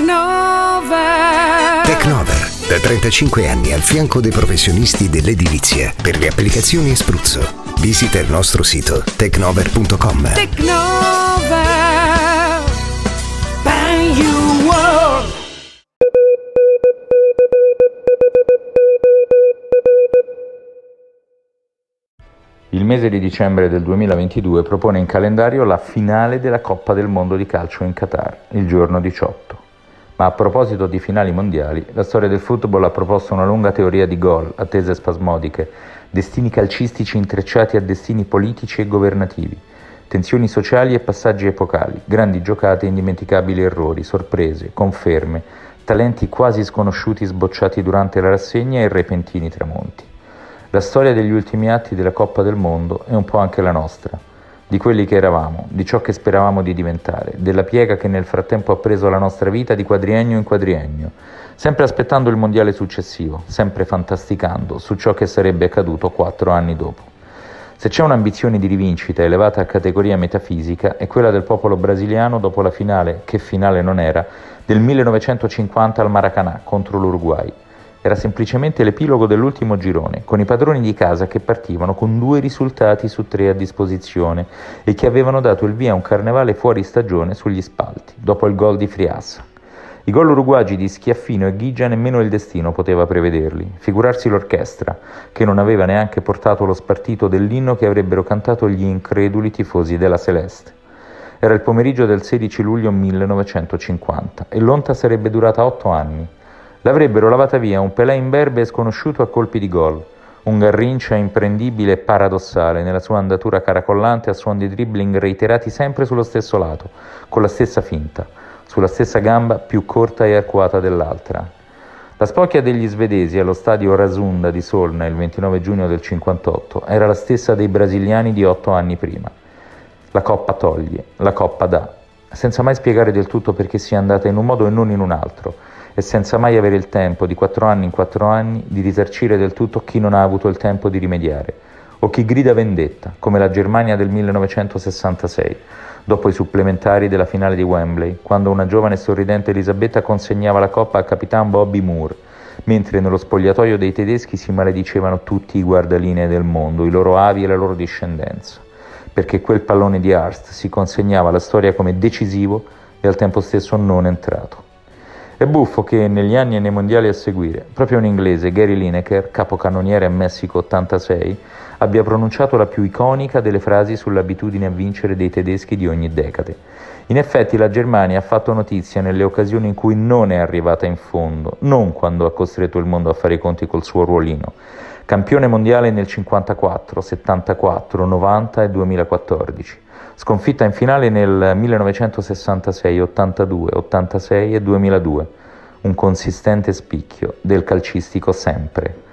Technover. Technover, da 35 anni al fianco dei professionisti dell'edilizia per le applicazioni a spruzzo. Visita il nostro sito technover.com. Technover. Bang you world. Il mese di dicembre del 2022 propone in calendario la finale della Coppa del Mondo di calcio in Qatar, il giorno 18. Ma a proposito di finali mondiali, la storia del football ha proposto una lunga teoria di gol, attese spasmodiche, destini calcistici intrecciati a destini politici e governativi, tensioni sociali e passaggi epocali, grandi giocate e indimenticabili errori, sorprese, conferme, talenti quasi sconosciuti sbocciati durante la rassegna e repentini tramonti. La storia degli ultimi atti della Coppa del Mondo è un po' anche la nostra, di quelli che eravamo, di ciò che speravamo di diventare, della piega che nel frattempo ha preso la nostra vita di quadriennio in quadriennio, sempre aspettando il mondiale successivo, sempre fantasticando su ciò che sarebbe accaduto quattro anni dopo. Se c'è un'ambizione di rivincita elevata a categoria metafisica è quella del popolo brasiliano dopo la finale, che finale non era, del 1950 al Maracanã contro l'Uruguay era semplicemente l'epilogo dell'ultimo girone, con i padroni di casa che partivano con due risultati su tre a disposizione e che avevano dato il via a un carnevale fuori stagione sugli spalti, dopo il gol di Friassa. I gol uruguagi di Schiaffino e Ghigia nemmeno il destino poteva prevederli, figurarsi l'orchestra, che non aveva neanche portato lo spartito dell'inno che avrebbero cantato gli increduli tifosi della Celeste. Era il pomeriggio del 16 luglio 1950 e l'onta sarebbe durata otto anni. L'avrebbero lavata via un Pelé imberbe e sconosciuto a colpi di gol, un Garrincia imprendibile e paradossale nella sua andatura caracollante a suon di dribbling reiterati sempre sullo stesso lato, con la stessa finta, sulla stessa gamba più corta e arcuata dell'altra. La spocchia degli svedesi allo stadio Rasunda di Solna il 29 giugno del 58 era la stessa dei brasiliani di otto anni prima. La coppa toglie, la coppa dà, senza mai spiegare del tutto perché sia andata in un modo e non in un altro, e senza mai avere il tempo, di quattro anni in quattro anni, di risarcire del tutto chi non ha avuto il tempo di rimediare, o chi grida vendetta, come la Germania del 1966, dopo i supplementari della finale di Wembley, quando una giovane e sorridente Elisabetta consegnava la coppa al capitan Bobby Moore, mentre nello spogliatoio dei tedeschi si maledicevano tutti i guardalinee del mondo, i loro avi e la loro discendenza, perché quel pallone di Arst si consegnava alla storia come decisivo e al tempo stesso non entrato. È buffo che negli anni e nei mondiali a seguire, proprio un inglese, Gary Lineker, capocannoniere a Messico 86, abbia pronunciato la più iconica delle frasi sull'abitudine a vincere dei tedeschi di ogni decade. In effetti la Germania ha fatto notizia nelle occasioni in cui non è arrivata in fondo, non quando ha costretto il mondo a fare i conti col suo ruolino. Campione mondiale nel 54, 74, 90 e 2014 sconfitta in finale nel 1966, 82, 86 e 2002, un consistente spicchio del calcistico sempre.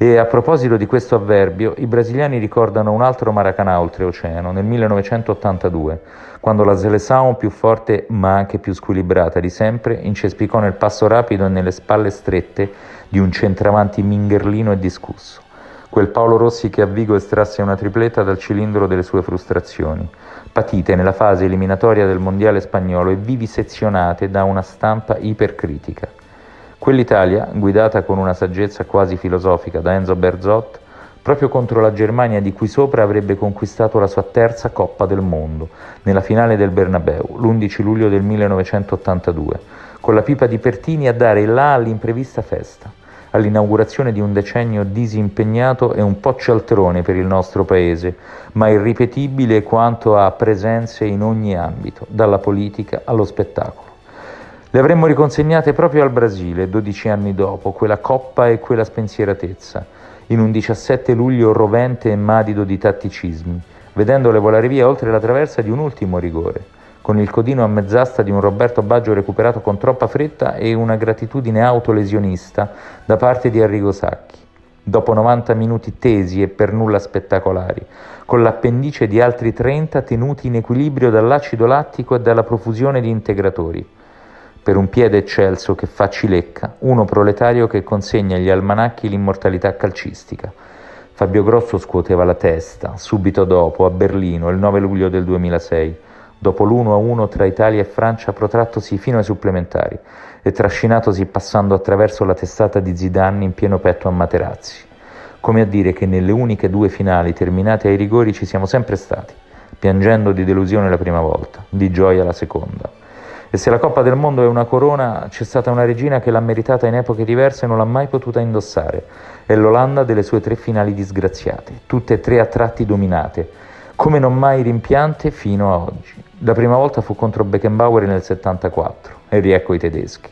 E a proposito di questo avverbio, i brasiliani ricordano un altro Maracanã oltreoceano nel 1982, quando la Seleção più forte ma anche più squilibrata di sempre incespicò nel passo rapido e nelle spalle strette di un centravanti mingherlino e discusso. Quel Paolo Rossi che a Vigo estrasse una tripletta dal cilindro delle sue frustrazioni patite nella fase eliminatoria del mondiale spagnolo e vivisezionate da una stampa ipercritica. Quell'Italia, guidata con una saggezza quasi filosofica da Enzo Berzot, proprio contro la Germania di cui sopra avrebbe conquistato la sua terza Coppa del Mondo, nella finale del Bernabeu, l'11 luglio del 1982, con la pipa di Pertini a dare là all'imprevista festa all'inaugurazione di un decennio disimpegnato e un po' cialtrone per il nostro paese, ma irripetibile quanto a presenze in ogni ambito, dalla politica allo spettacolo. Le avremmo riconsegnate proprio al Brasile, 12 anni dopo, quella coppa e quella spensieratezza, in un 17 luglio rovente e madido di tatticismi, vedendole volare via oltre la traversa di un ultimo rigore con il codino a mezz'asta di un Roberto Baggio recuperato con troppa fretta e una gratitudine autolesionista da parte di Arrigo Sacchi. Dopo 90 minuti tesi e per nulla spettacolari, con l'appendice di altri 30 tenuti in equilibrio dall'acido lattico e dalla profusione di integratori. Per un piede eccelso che fa cilecca, uno proletario che consegna agli almanacchi l'immortalità calcistica. Fabio Grosso scuoteva la testa, subito dopo, a Berlino, il 9 luglio del 2006 dopo l'1-1 tra Italia e Francia protrattosi fino ai supplementari e trascinatosi passando attraverso la testata di Zidane in pieno petto a Materazzi. Come a dire che nelle uniche due finali terminate ai rigori ci siamo sempre stati, piangendo di delusione la prima volta, di gioia la seconda. E se la Coppa del Mondo è una corona, c'è stata una regina che l'ha meritata in epoche diverse e non l'ha mai potuta indossare. È l'Olanda delle sue tre finali disgraziate, tutte e tre a tratti dominate, come non mai rimpiante fino a oggi. La prima volta fu contro Beckenbauer nel 74 e riecco i tedeschi.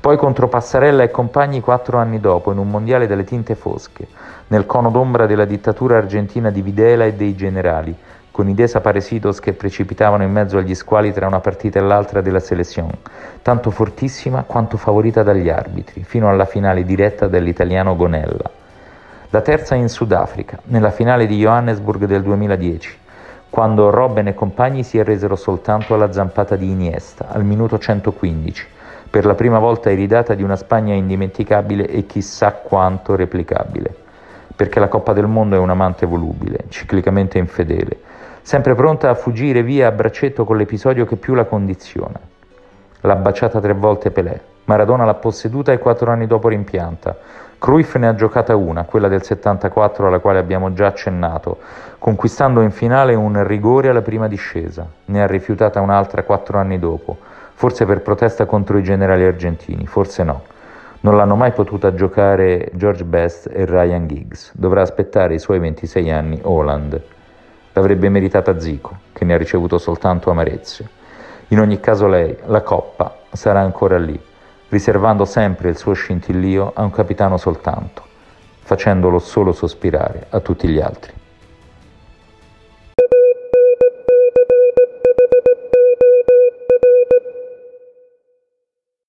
Poi contro Passarella e compagni quattro anni dopo in un mondiale delle tinte fosche, nel cono d'ombra della dittatura argentina di Videla e dei generali, con i desaparecidos che precipitavano in mezzo agli squali tra una partita e l'altra della selezione, tanto fortissima quanto favorita dagli arbitri, fino alla finale diretta dell'italiano Gonella. La terza in Sudafrica, nella finale di Johannesburg del 2010, quando Robben e compagni si arresero soltanto alla zampata di Iniesta, al minuto 115, per la prima volta iridata di una Spagna indimenticabile e chissà quanto replicabile. Perché la Coppa del Mondo è un amante volubile, ciclicamente infedele, sempre pronta a fuggire via a braccetto con l'episodio che più la condiziona. L'ha baciata tre volte Pelé, Maradona l'ha posseduta e quattro anni dopo rimpianta. Cruyff ne ha giocata una, quella del 74 alla quale abbiamo già accennato, conquistando in finale un rigore alla prima discesa. Ne ha rifiutata un'altra quattro anni dopo, forse per protesta contro i generali argentini, forse no. Non l'hanno mai potuta giocare George Best e Ryan Giggs. Dovrà aspettare i suoi 26 anni Holland. L'avrebbe meritata Zico, che ne ha ricevuto soltanto amarezze. In ogni caso lei, la coppa, sarà ancora lì, riservando sempre il suo scintillio a un capitano soltanto, facendolo solo sospirare a tutti gli altri.